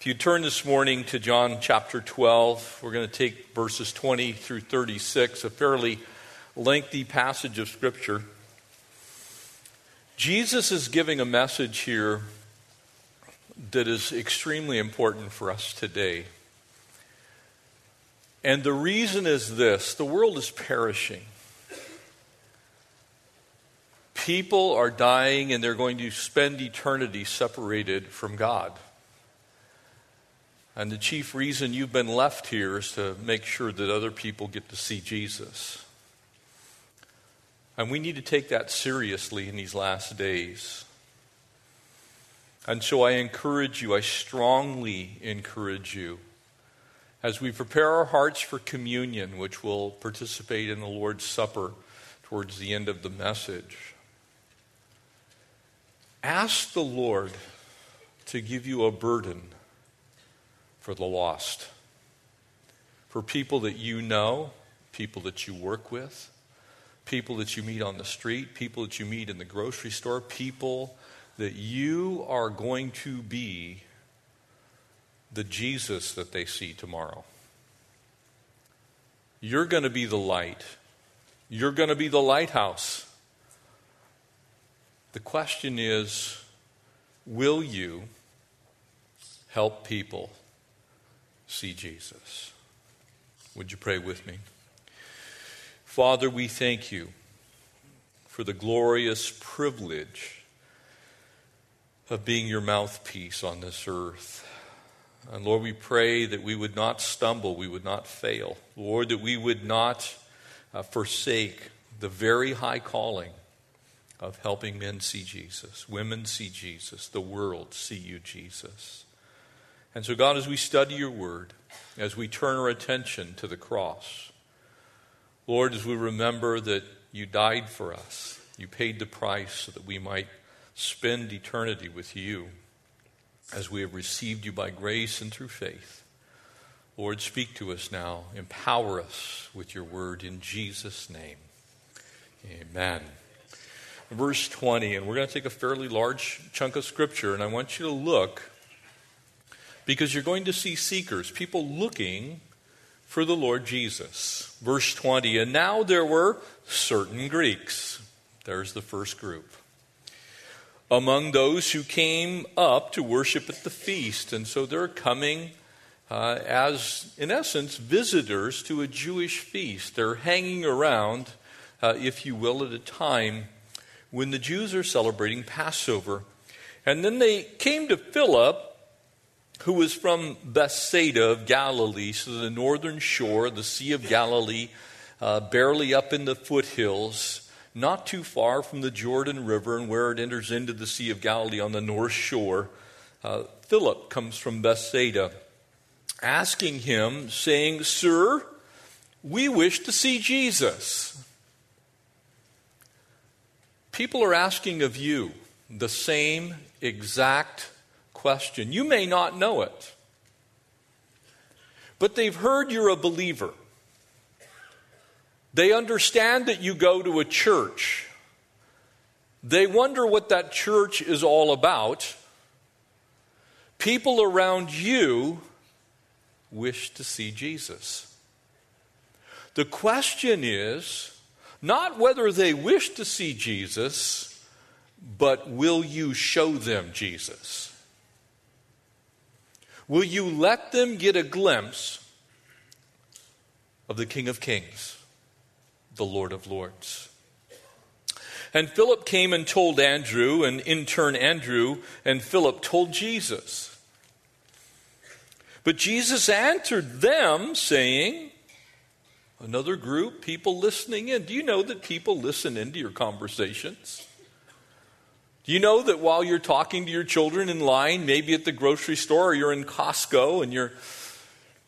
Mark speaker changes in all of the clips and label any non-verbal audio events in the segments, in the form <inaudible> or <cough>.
Speaker 1: If you turn this morning to John chapter 12, we're going to take verses 20 through 36, a fairly lengthy passage of Scripture. Jesus is giving a message here that is extremely important for us today. And the reason is this the world is perishing. People are dying and they're going to spend eternity separated from God. And the chief reason you've been left here is to make sure that other people get to see Jesus. And we need to take that seriously in these last days. And so I encourage you, I strongly encourage you, as we prepare our hearts for communion, which will participate in the Lord's Supper towards the end of the message, ask the Lord to give you a burden for the lost, for people that you know, people that you work with, people that you meet on the street, people that you meet in the grocery store, people that you are going to be the Jesus that they see tomorrow. You're going to be the light. You're going to be the lighthouse. The question is will you help people see Jesus. Would you pray with me? Father, we thank you for the glorious privilege of being your mouthpiece on this earth. And Lord, we pray that we would not stumble, we would not fail. Lord, that we would not uh, forsake the very high calling of helping men see Jesus, women see Jesus, the world see you, Jesus. And so, God, as we study your word, as we turn our attention to the cross, Lord, as we remember that you died for us, you paid the price so that we might spend eternity with you as we have received you by grace and through faith. Lord, speak to us now. Empower us with your word in Jesus' name. Amen. Verse 20, and we're going to take a fairly large chunk of scripture, and I want you to look because you're going to see seekers, people looking for the Lord Jesus. Verse 20, and now there were certain Greeks. There's the first group. Among those who came up to worship at the feast. And so they're coming uh, as, in essence, visitors to a Jewish feast. They're hanging around, uh, if you will, at a time when the Jews are celebrating Passover. And then they came to Philip who was from Bethsaida of Galilee, so the northern shore, the Sea of Galilee, uh, barely up in the foothills, not too far from the Jordan River and where it enters into the Sea of Galilee on the north shore. Uh, Philip comes from Bethsaida, asking him, saying, Sir, we wish to see Jesus. People are asking of you the same exact question. You may not know it, but they've heard you're a believer. They understand that you go to a church. They wonder what that church is all about. People around you wish to see Jesus. The question is not whether they wish to see Jesus, but will you show them Jesus? Will you let them get a glimpse of the King of Kings, the Lord of Lords? And Philip came and told Andrew, and in turn, Andrew and Philip told Jesus. But Jesus answered them, saying, Another group, people listening in. Do you know that people listen into your conversations? Do you know that while you're talking to your children in line, maybe at the grocery store or you're in Costco and you're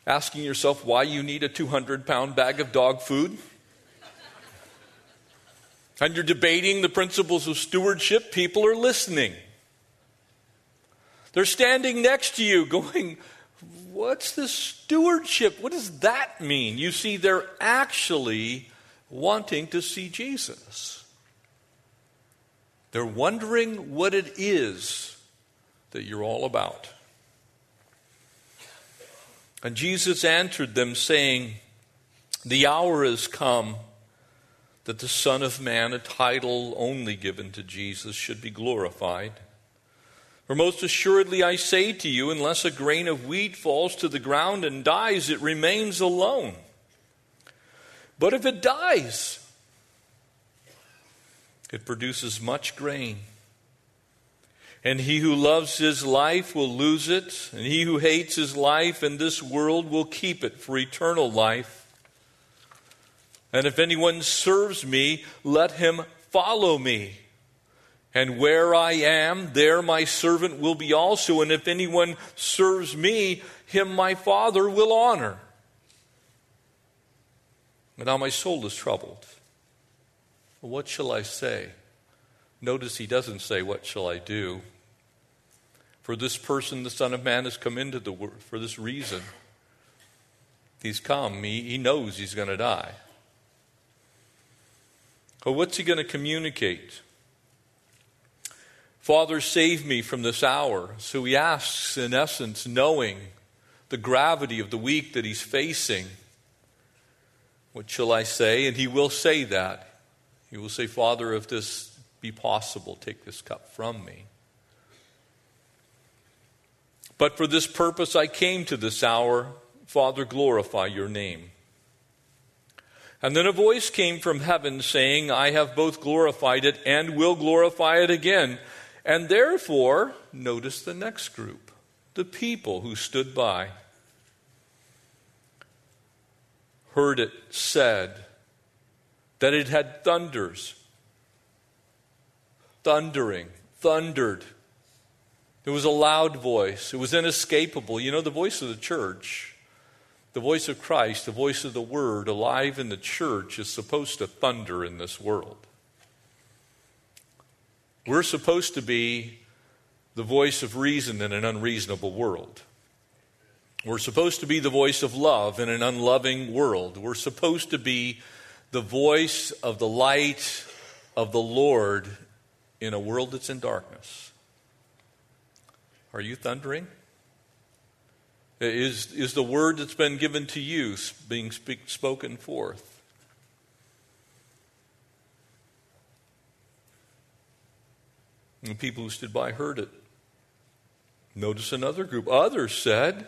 Speaker 1: asking yourself why you need a 200 pound bag of dog food? And you're debating the principles of stewardship, people are listening. They're standing next to you going, What's this stewardship? What does that mean? You see, they're actually wanting to see Jesus. They're wondering what it is that you're all about. And Jesus answered them, saying, The hour has come that the Son of Man, a title only given to Jesus, should be glorified. For most assuredly I say to you, unless a grain of wheat falls to the ground and dies, it remains alone. But if it dies, it produces much grain. And he who loves his life will lose it, and he who hates his life in this world will keep it for eternal life. And if anyone serves me, let him follow me. And where I am, there my servant will be also. And if anyone serves me, him my Father will honor. And now my soul is troubled. What shall I say? Notice he doesn't say, What shall I do? For this person, the Son of Man, has come into the world for this reason. He's come, he, he knows he's going to die. But what's he going to communicate? Father, save me from this hour. So he asks, in essence, knowing the gravity of the week that he's facing. What shall I say? And he will say that. He will say, Father, if this be possible, take this cup from me. But for this purpose I came to this hour. Father, glorify your name. And then a voice came from heaven saying, I have both glorified it and will glorify it again. And therefore, notice the next group the people who stood by heard it said that it had thunders, thundering, thundered. It was a loud voice, it was inescapable. You know, the voice of the church, the voice of Christ, the voice of the Word alive in the church is supposed to thunder in this world. We're supposed to be the voice of reason in an unreasonable world. We're supposed to be the voice of love in an unloving world. We're supposed to be the voice of the light of the Lord in a world that's in darkness. Are you thundering? Is, is the word that's been given to you being speak, spoken forth? And the people who stood by heard it. Notice another group. Others said,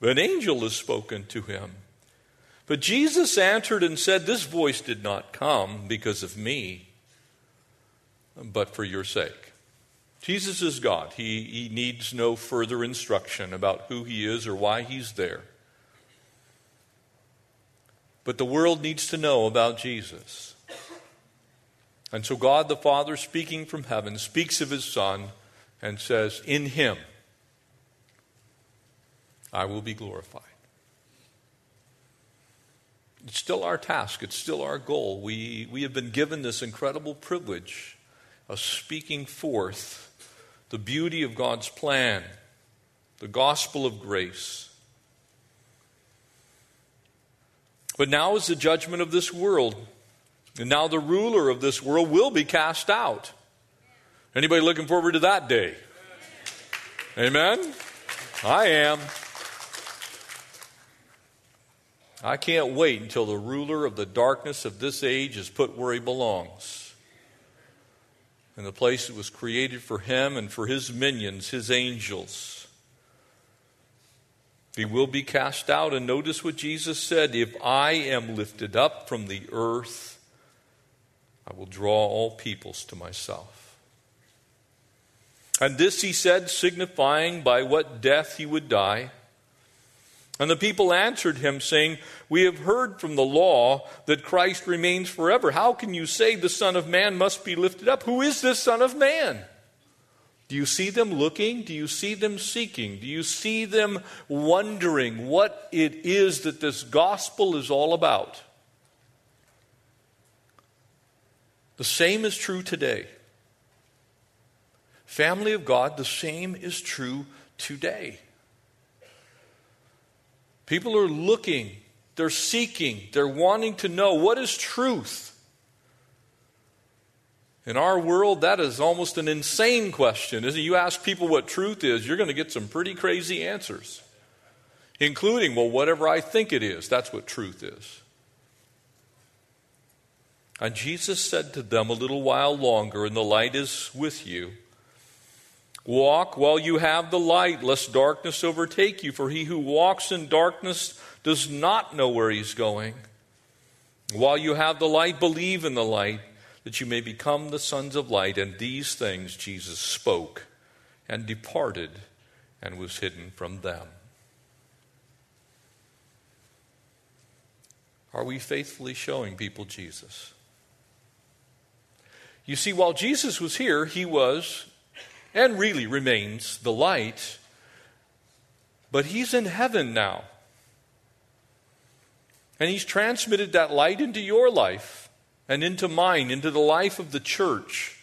Speaker 1: An angel has spoken to him. But Jesus answered and said, This voice did not come because of me, but for your sake. Jesus is God. He, he needs no further instruction about who he is or why he's there. But the world needs to know about Jesus. And so God the Father, speaking from heaven, speaks of his Son and says, In him I will be glorified. It's still our task, it's still our goal. We, we have been given this incredible privilege of speaking forth the beauty of God's plan, the gospel of grace. But now is the judgment of this world. And now the ruler of this world will be cast out. Anybody looking forward to that day? Amen? I am. I can't wait until the ruler of the darkness of this age is put where he belongs. In the place that was created for him and for his minions, his angels. He will be cast out. And notice what Jesus said If I am lifted up from the earth, I will draw all peoples to myself. And this he said, signifying by what death he would die. And the people answered him, saying, We have heard from the law that Christ remains forever. How can you say the Son of Man must be lifted up? Who is this Son of Man? Do you see them looking? Do you see them seeking? Do you see them wondering what it is that this gospel is all about? The same is true today. Family of God, the same is true today. People are looking, they're seeking, they're wanting to know what is truth. In our world, that is almost an insane question, isn't it? You ask people what truth is, you're going to get some pretty crazy answers. including, well, whatever I think it is. That's what truth is. And Jesus said to them, A little while longer, and the light is with you. Walk while you have the light, lest darkness overtake you, for he who walks in darkness does not know where he's going. While you have the light, believe in the light, that you may become the sons of light. And these things Jesus spoke and departed and was hidden from them. Are we faithfully showing people Jesus? You see, while Jesus was here, he was, and really remains, the light, but he's in heaven now. And he's transmitted that light into your life and into mine, into the life of the church,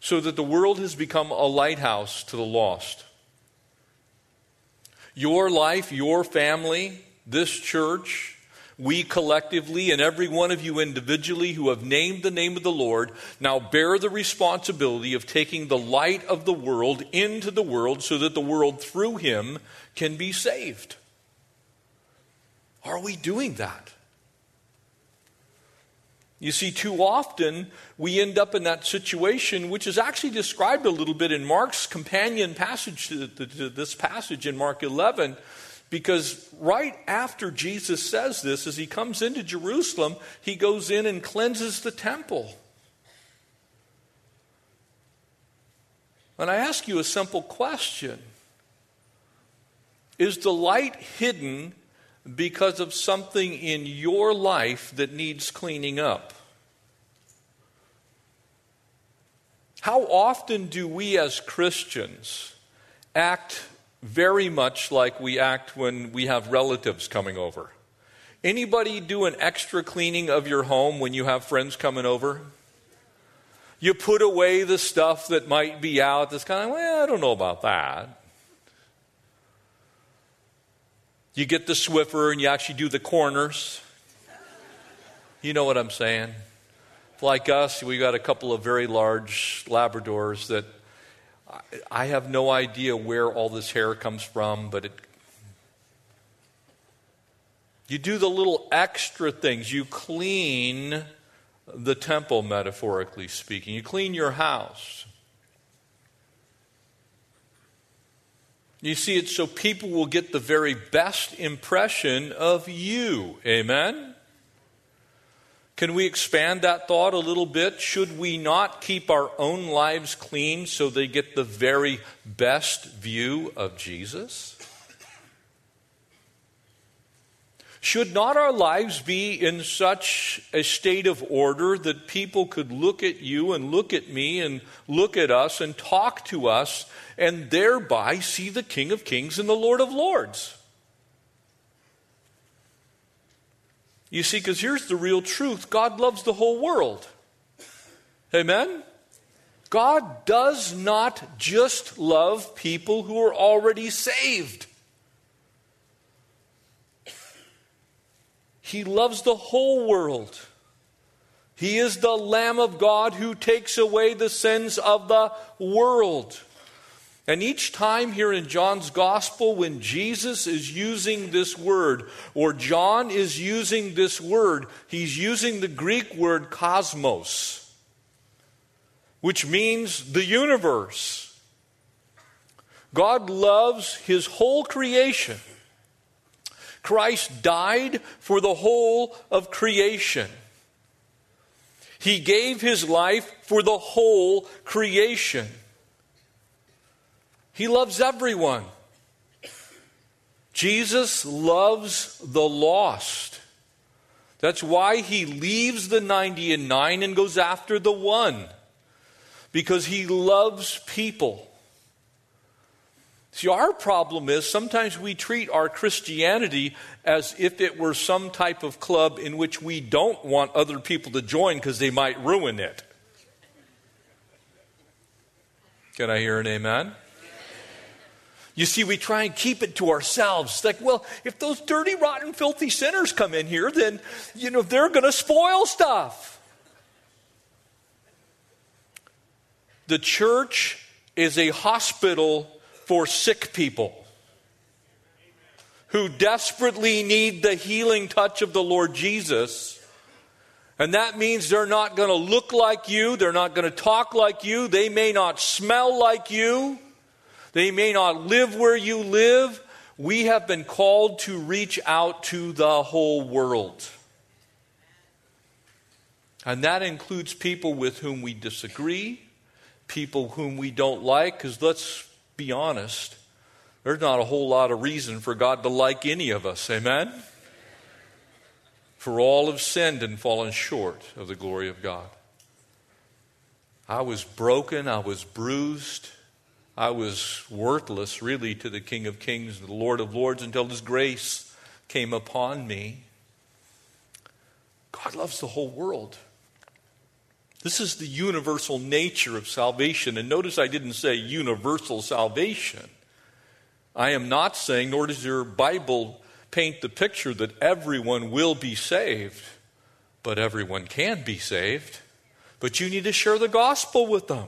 Speaker 1: so that the world has become a lighthouse to the lost. Your life, your family, this church, we collectively and every one of you individually who have named the name of the Lord now bear the responsibility of taking the light of the world into the world so that the world through him can be saved. Are we doing that? You see, too often we end up in that situation, which is actually described a little bit in Mark's companion passage to, this passage in Mark 11 because right after Jesus says this, as he comes into Jerusalem, he goes in and cleanses the temple. And I ask you a simple question Is the light hidden because of something in your life that needs cleaning up? How often do we as Christians act very much like we act when we have relatives coming over. Anybody do an extra cleaning of your home when you have friends coming over? You put away the stuff that might be out that's kind of, well, I don't know about that. You get the Swiffer and you actually do the corners. You know what I'm saying? Like us, we got a couple of very large Labradors that I have no idea where all this hair comes from, but it. You do the little extra things. You clean the temple, metaphorically speaking. You clean your house. You see, it's so people will get the very best impression of you. Amen? Can we expand that thought a little bit? Should we not keep our own lives clean so they get the very best view of Jesus? Should not our lives be in such a state of order that people could look at you and look at me and look at us and talk to us and thereby see the King of Kings and the Lord of Lords? You see, because here's the real truth God loves the whole world. Amen? God does not just love people who are already saved. He loves the whole world. He is the Lamb of God who takes away the sins of the world. And each time here in John's gospel, when Jesus is using this word, or John is using this word, he's using the Greek word cosmos, which means the universe. God loves his whole creation. Christ died for the whole of creation. He gave his life for the whole creation. He loves everyone. Jesus loves the lost. That's why he leaves the 90 and 9 and goes after the one. Because he loves people. See, our problem is sometimes we treat our Christianity as if it were some type of club in which we don't want other people to join because they might ruin it. Can I hear an amen? You see, we try and keep it to ourselves. It's like, well, if those dirty, rotten, filthy sinners come in here, then, you know, they're going to spoil stuff. The church is a hospital for sick people who desperately need the healing touch of the Lord Jesus. And that means they're not going to look like you, they're not going to talk like you, they may not smell like you, they may not live where you live. We have been called to reach out to the whole world. And that includes people with whom we disagree, people whom we don't like, because let's be honest, there's not a whole lot of reason for God to like any of us. Amen? For all have sinned and fallen short of the glory of God. I was broken, I was bruised, I was worthless, really, to the King of Kings the Lord of Lords until His grace came upon me. God loves the whole world. This is the universal nature of salvation. And notice I didn't say universal salvation. I am not saying, nor does your Bible paint the picture that everyone will be saved, but everyone can be saved. But you need to share the gospel with them.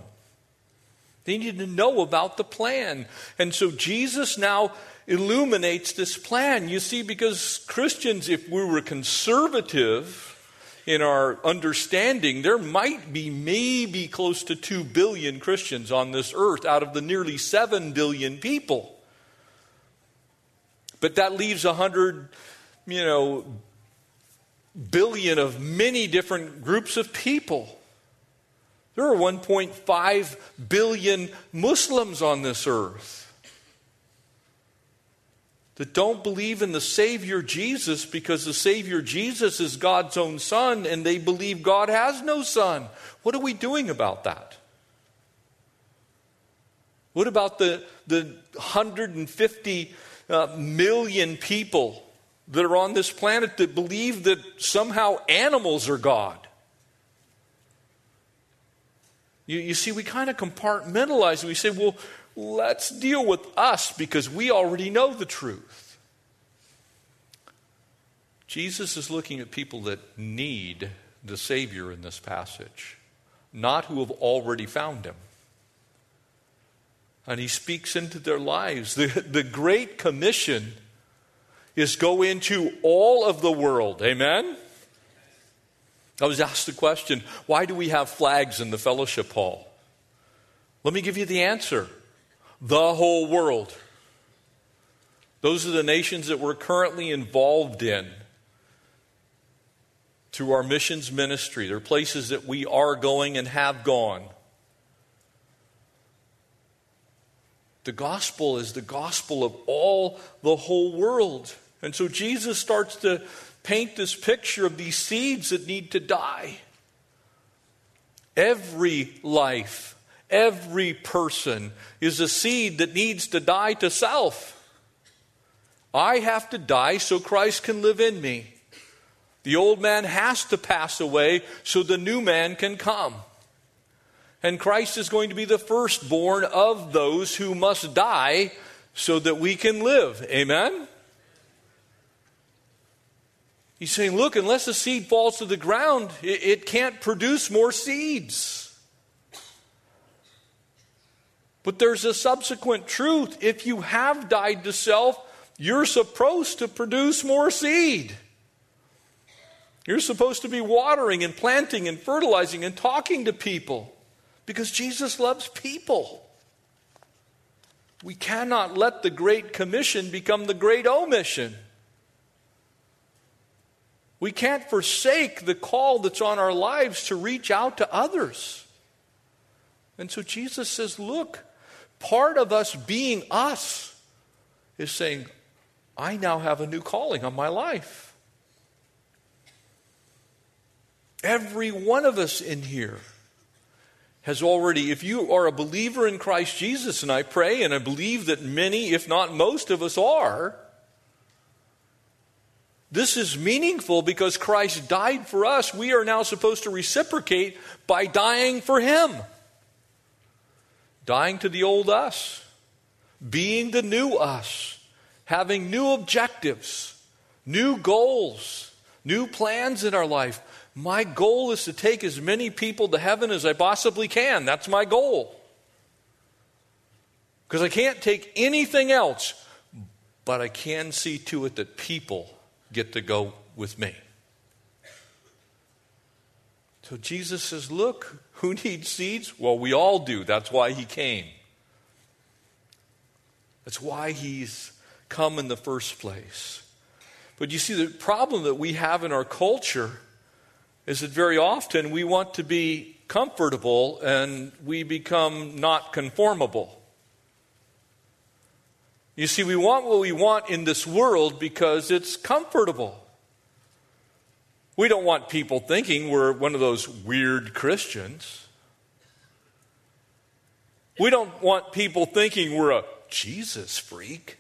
Speaker 1: They need to know about the plan. And so Jesus now illuminates this plan. You see, because Christians, if we were conservative in our understanding, there might be maybe close to 2 billion Christians on this earth out of the nearly 7 billion people. But that leaves 100, you know, billion of many different groups of people. There are 1.5 billion Muslims on this earth that don't believe in the Savior Jesus because the Savior Jesus is God's own Son and they believe God has no Son. What are we doing about that? What about the, the 150 uh, million people that are on this planet that believe that somehow animals are God? You, you see, we kind of compartmentalize. And we say, well, let's deal with us because we already know the truth. Jesus is looking at people that need the Savior in this passage, not who have already found Him. And He speaks into their lives. The, the Great Commission is go into all of the world. Amen? I was asked the question why do we have flags in the fellowship hall? Let me give you the answer the whole world. Those are the nations that we're currently involved in through our missions ministry. They're places that we are going and have gone. The gospel is the gospel of all the whole world. And so Jesus starts to paint this picture of these seeds that need to die. Every life, every person is a seed that needs to die to self. I have to die so Christ can live in me. The old man has to pass away so the new man can come. And Christ is going to be the firstborn of those who must die so that we can live. Amen? He's saying, look, unless a seed falls to the ground, it, it can't produce more seeds. But there's a subsequent truth. If you have died to self, you're supposed to produce more seed. You're supposed to be watering and planting and fertilizing and talking to people because Jesus loves people. We cannot let the Great Commission become the Great Omission. We can't forsake the call that's on our lives to reach out to others. And so Jesus says, Look, part of us being us is saying, I now have a new calling on my life. Every one of us in here has already, if you are a believer in Christ Jesus, and I pray and I believe that many, if not most of us are, this is meaningful because Christ died for us. We are now supposed to reciprocate by dying for Him. Dying to the old us, being the new us, having new objectives, new goals, new plans in our life. My goal is to take as many people to heaven as I possibly can. That's my goal. Because I can't take anything else but I can see to it that people get to go with me. So Jesus says, Look, who needs seeds? Well, we all do. That's why he came. That's why he's come in the first place. But you see, the problem that we have in our culture is that very often we want to be comfortable and we become not conformable. You see, we want what we want in this world because it's comfortable. We don't want people thinking we're one of those weird Christians. We don't want people thinking we're a Jesus freak.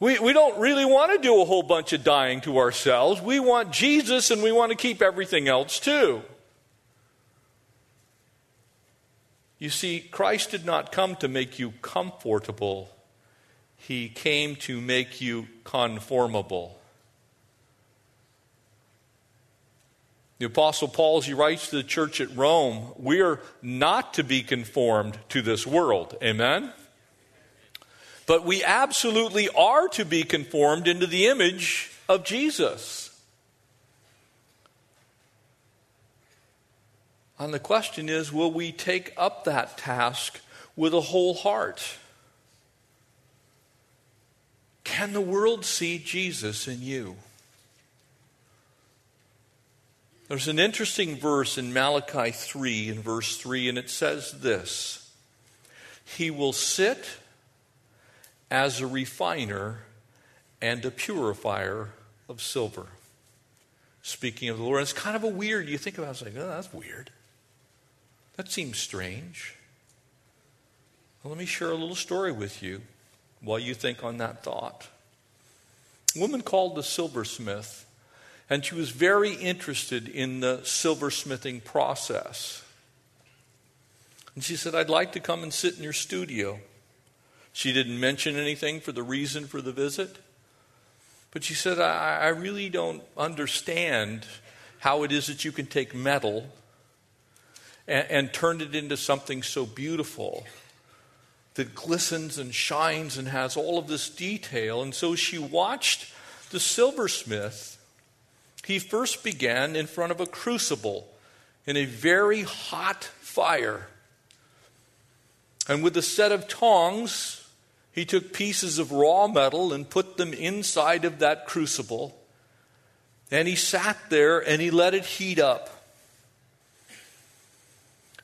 Speaker 1: We, we don't really want to do a whole bunch of dying to ourselves. We want Jesus and we want to keep everything else too. You see, Christ did not come to make you comfortable, He came to make you conformable. The Apostle Paul, as he writes to the church at Rome, we are not to be conformed to this world. Amen? But we absolutely are to be conformed into the image of Jesus. And the question is will we take up that task with a whole heart? Can the world see Jesus in you? There's an interesting verse in Malachi 3, in verse 3, and it says this He will sit as a refiner and a purifier of silver. Speaking of the Lord, it's kind of a weird, you think about it, it's like, oh, that's weird. That seems strange. Well, let me share a little story with you while you think on that thought. A woman called the silversmith, and she was very interested in the silversmithing process. And she said, I'd like to come and sit in your studio. She didn't mention anything for the reason for the visit, but she said, I, I really don't understand how it is that you can take metal and, and turned it into something so beautiful that glistens and shines and has all of this detail. And so she watched the silversmith. He first began in front of a crucible in a very hot fire. And with a set of tongs, he took pieces of raw metal and put them inside of that crucible. And he sat there and he let it heat up.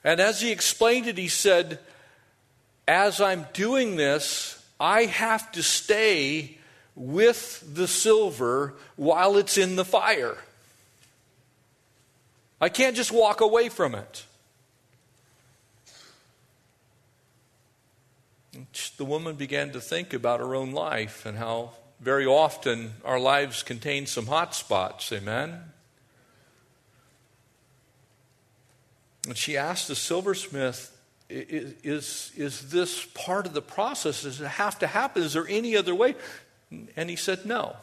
Speaker 1: And as he explained it, he said, As I'm doing this, I have to stay with the silver while it's in the fire. I can't just walk away from it. The woman began to think about her own life and how very often our lives contain some hot spots. Amen? And she asked the silversmith, is, is this part of the process? Does it have to happen? Is there any other way? And he said, No.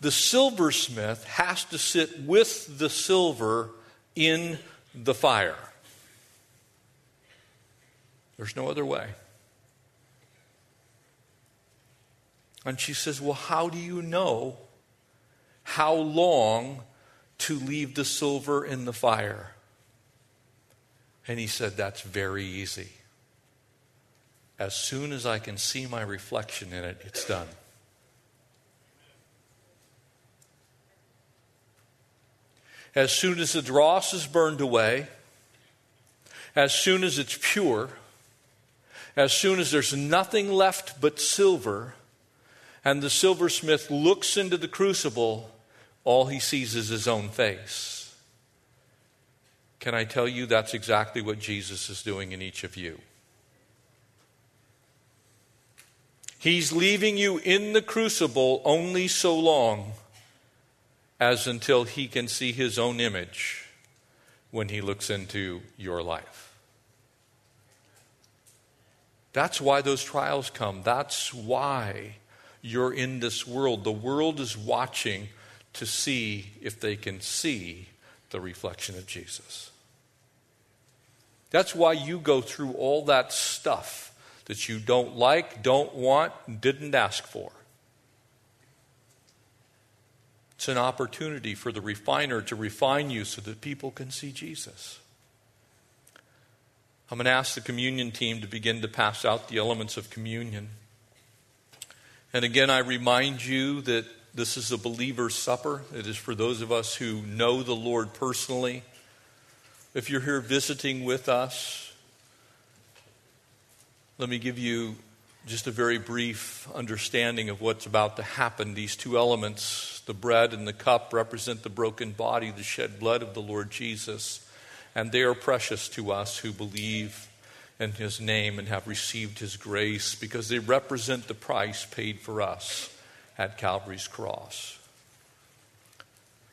Speaker 1: The silversmith has to sit with the silver in the fire. There's no other way. And she says, Well, how do you know how long to leave the silver in the fire? And he said, That's very easy. As soon as I can see my reflection in it, it's done. As soon as the dross is burned away, as soon as it's pure, as soon as there's nothing left but silver, and the silversmith looks into the crucible, all he sees is his own face. Can I tell you that's exactly what Jesus is doing in each of you? He's leaving you in the crucible only so long as until he can see his own image when he looks into your life. That's why those trials come. That's why you're in this world. The world is watching to see if they can see the reflection of Jesus. That's why you go through all that stuff that you don't like, don't want, didn't ask for. It's an opportunity for the refiner to refine you so that people can see Jesus. I'm going to ask the communion team to begin to pass out the elements of communion. And again, I remind you that this is a believer's supper. It is for those of us who know the Lord personally. If you're here visiting with us, let me give you just a very brief understanding of what's about to happen. These two elements, the bread and the cup, represent the broken body, the shed blood of the Lord Jesus. And they are precious to us who believe in his name and have received his grace because they represent the price paid for us at Calvary's cross.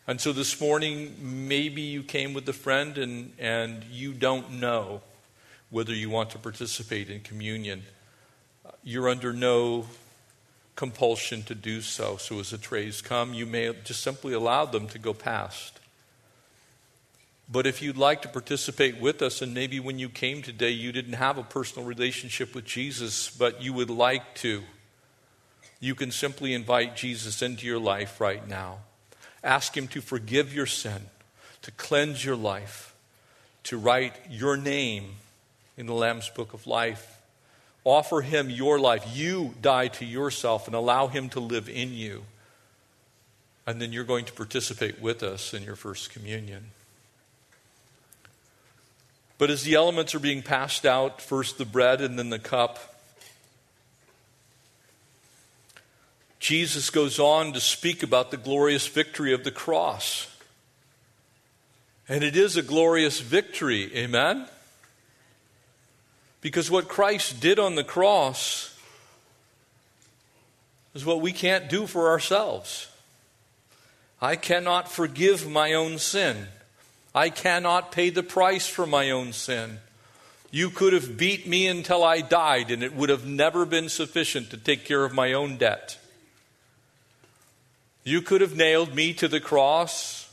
Speaker 1: And so this morning, maybe you came with a friend and, and you don't know whether you want to participate in communion. You're under no compulsion to do so. So as the trays come, you may just simply allow them to go past. But if you'd like to participate with us, and maybe when you came today you didn't have a personal relationship with Jesus, but you would like to, you can simply invite Jesus into your life right now. Ask Him to forgive your sin, to cleanse your life, to write your name in the Lamb's Book of Life. Offer Him your life. You die to yourself and allow Him to live in you. And then you're going to participate with us in your first communion. But as the elements are being passed out, first the bread and then the cup, Jesus goes on to speak about the glorious victory of the cross. And it is a glorious victory, amen? Because what Christ did on the cross is what we can't do for ourselves. I cannot forgive my own sin. I cannot pay the price for my own sin. You could have beat me until I died, and it would have never been sufficient to take care of my own debt. You could have nailed me to the cross.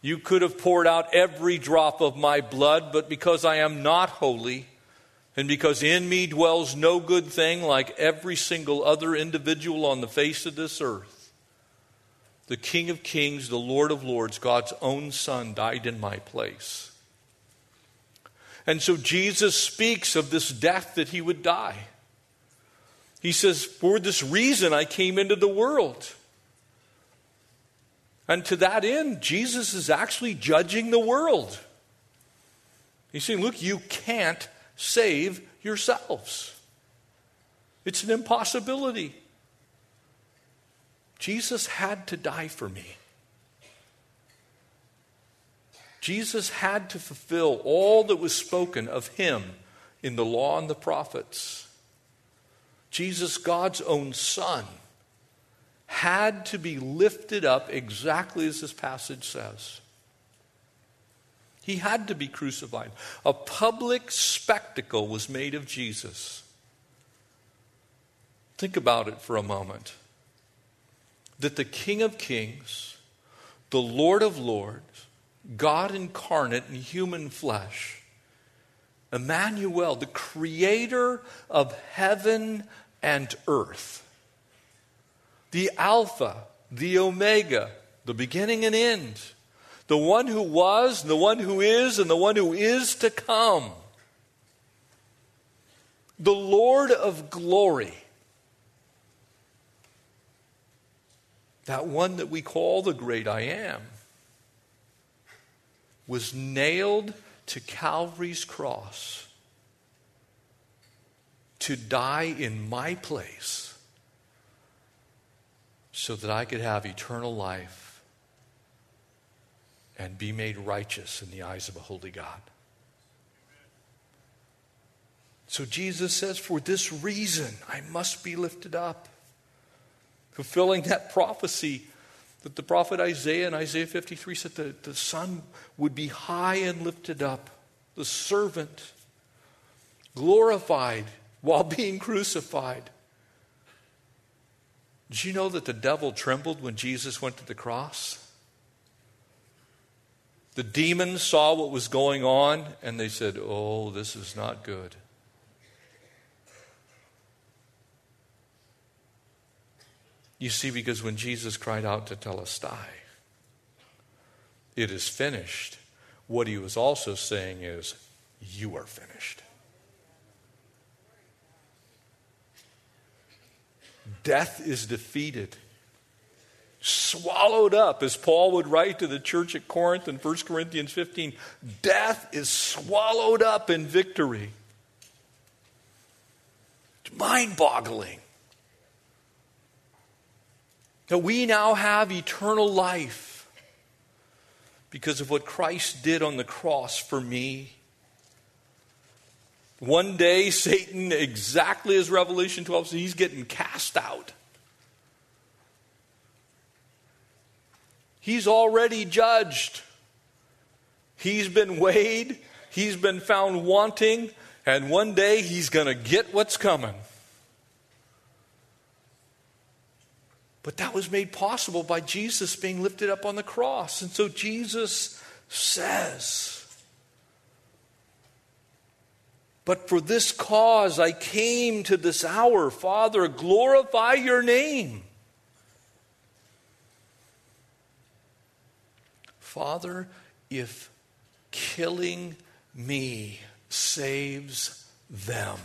Speaker 1: You could have poured out every drop of my blood, but because I am not holy, and because in me dwells no good thing like every single other individual on the face of this earth, the King of Kings, the Lord of Lords, God's own Son, died in my place. And so Jesus speaks of this death that he would die. He says, For this reason I came into the world. And to that end, Jesus is actually judging the world. He's saying, Look, you can't save yourselves, it's an impossibility. Jesus had to die for me. Jesus had to fulfill all that was spoken of him in the law and the prophets. Jesus, God's own Son, had to be lifted up exactly as this passage says. He had to be crucified. A public spectacle was made of Jesus. Think about it for a moment that the King of Kings, the Lord of Lords, God incarnate in human flesh, Emmanuel, the creator of heaven and earth, the Alpha, the Omega, the beginning and end, the one who was, and the one who is, and the one who is to come, the Lord of glory. That one that we call the great I am, was nailed to Calvary's cross to die in my place so that I could have eternal life and be made righteous in the eyes of a holy God. So Jesus says, For this reason I must be lifted up fulfilling that prophecy the prophet Isaiah in Isaiah 53 said that the Son would be high and lifted up, the servant glorified while being crucified. Did you know that the devil trembled when Jesus went to the cross? The demons saw what was going on and they said, Oh, this is not good. You see, because when Jesus cried out tetelestai, it is finished, what he was also saying is, You are finished. Death is defeated, swallowed up, as Paul would write to the church at Corinth in 1 Corinthians 15 death is swallowed up in victory. Mind boggling that we now have eternal life because of what Christ did on the cross for me. One day, Satan, exactly as Revelation 12 says, he's getting cast out. He's already judged. He's been weighed. He's been found wanting. And one day he's going to get what's coming. But that was made possible by Jesus being lifted up on the cross. And so Jesus says, But for this cause I came to this hour. Father, glorify your name. Father, if killing me saves them,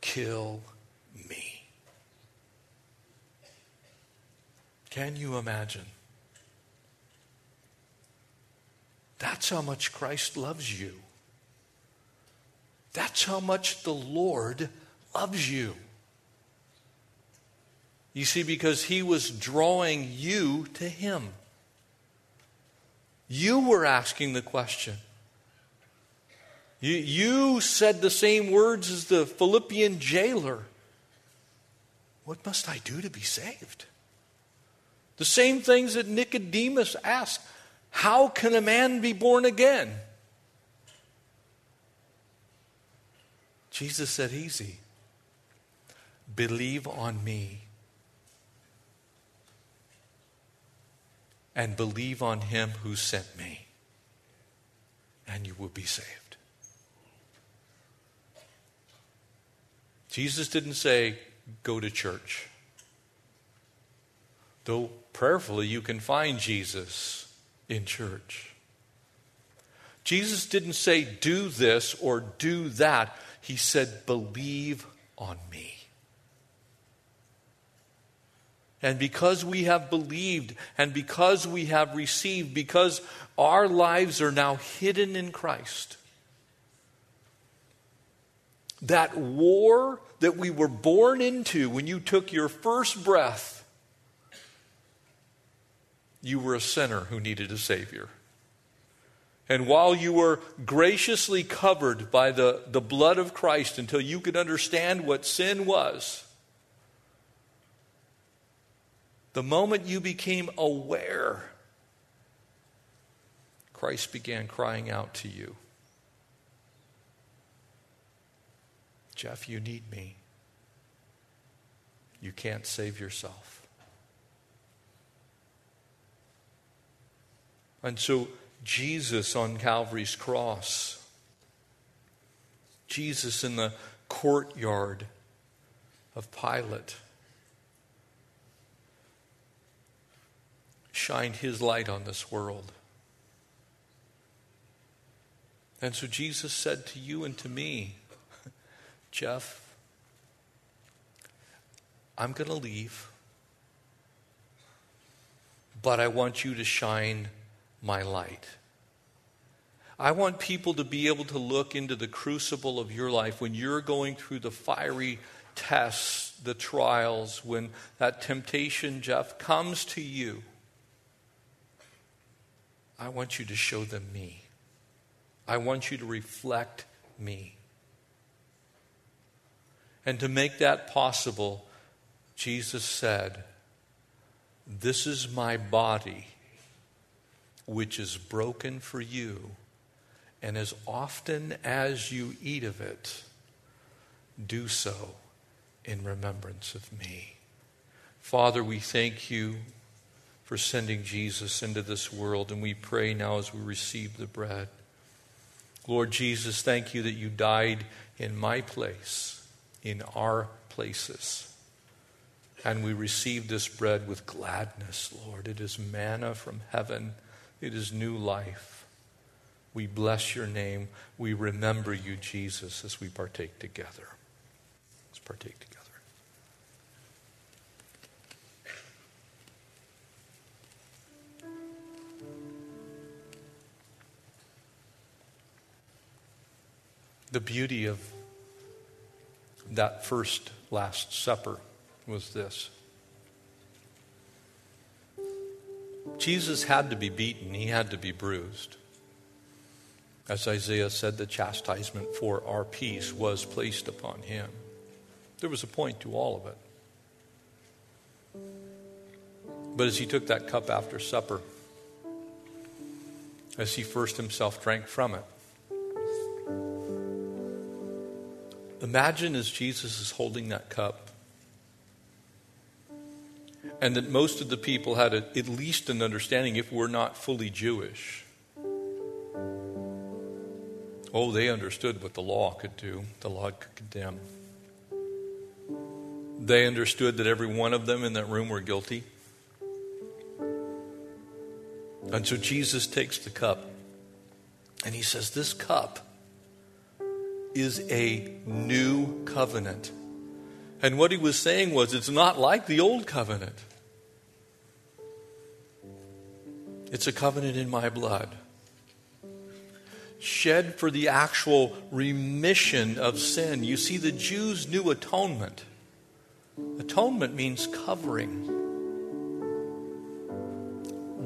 Speaker 1: kill Can you imagine? That's how much Christ loves you. That's how much the Lord loves you. You see, because He was drawing you to Him. You were asking the question. You, you said the same words as the Philippian jailer What must I do to be saved? The same things that Nicodemus asked How can a man be born again? Jesus said, Easy. Believe on me and believe on him who sent me, and you will be saved. Jesus didn't say, Go to church. Though prayerfully you can find Jesus in church. Jesus didn't say, do this or do that. He said, believe on me. And because we have believed and because we have received, because our lives are now hidden in Christ, that war that we were born into when you took your first breath you were a sinner who needed a Savior. And while you were graciously covered by the, the blood of Christ until you could understand what sin was, the moment you became aware, Christ began crying out to you Jeff, you need me. You can't save yourself. And so, Jesus on Calvary's cross, Jesus in the courtyard of Pilate, shined his light on this world. And so Jesus said to you and to me, <laughs> Jeff, I'm going to leave, but I want you to shine my light. I want people to be able to look into the crucible of your life when you're going through the fiery tests, the trials, when that temptation, Jeff, comes to you. I want you to show them me. I want you to reflect me. And to make that possible, Jesus said, This is my body which is broken for you. And as often as you eat of it, do so in remembrance of me. Father, we thank you for sending Jesus into this world. And we pray now as we receive the bread. Lord Jesus, thank you that you died in my place, in our places. And we receive this bread with gladness, Lord. It is manna from heaven, it is new life. We bless your name. We remember you, Jesus, as we partake together. Let's partake together. The beauty of that first Last Supper was this Jesus had to be beaten, he had to be bruised. As Isaiah said, the chastisement for our peace was placed upon him. There was a point to all of it. But as he took that cup after supper, as he first himself drank from it, imagine as Jesus is holding that cup, and that most of the people had a, at least an understanding, if we're not fully Jewish, Oh, they understood what the law could do, the law could condemn. They understood that every one of them in that room were guilty. And so Jesus takes the cup and he says, This cup is a new covenant. And what he was saying was, it's not like the old covenant, it's a covenant in my blood shed for the actual remission of sin. You see, the Jews knew atonement. Atonement means covering.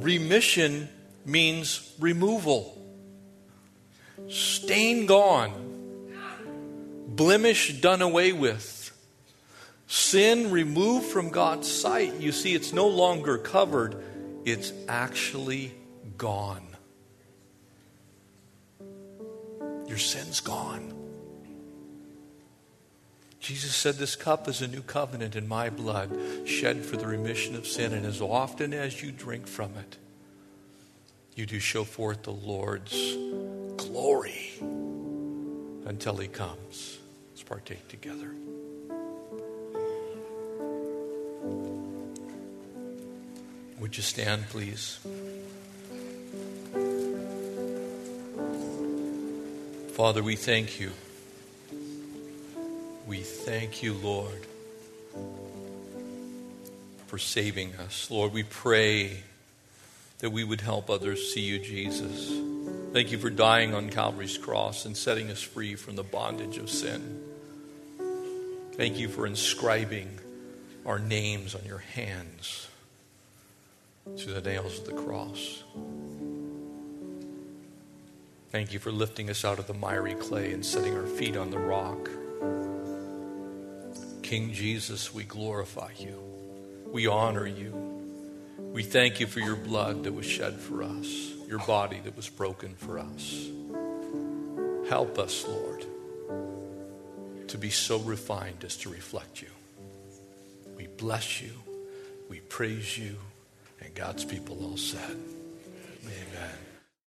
Speaker 1: Remission means removal. Stain gone. Blemish done away with. Sin removed from God's sight. You see, it's no longer covered, it's actually gone. Your sin's gone. Jesus said, This cup is a new covenant in my blood, shed for the remission of sin. And as often as you drink from it, you do show forth the Lord's glory until he comes. Let's partake together. Would you stand, please? Father, we thank you. We thank you, Lord, for saving us. Lord, we pray that we would help others see you, Jesus. Thank you for dying on Calvary's cross and setting us free from the bondage of sin. Thank you for inscribing our names on your hands to the nails of the cross. Thank you for lifting us out of the miry clay and setting our feet on the rock. King Jesus, we glorify you. We honor you. We thank you for your blood that was shed for us, your body that was broken for us. Help us, Lord, to be so refined as to reflect you. We bless you. We praise you. God's people all said.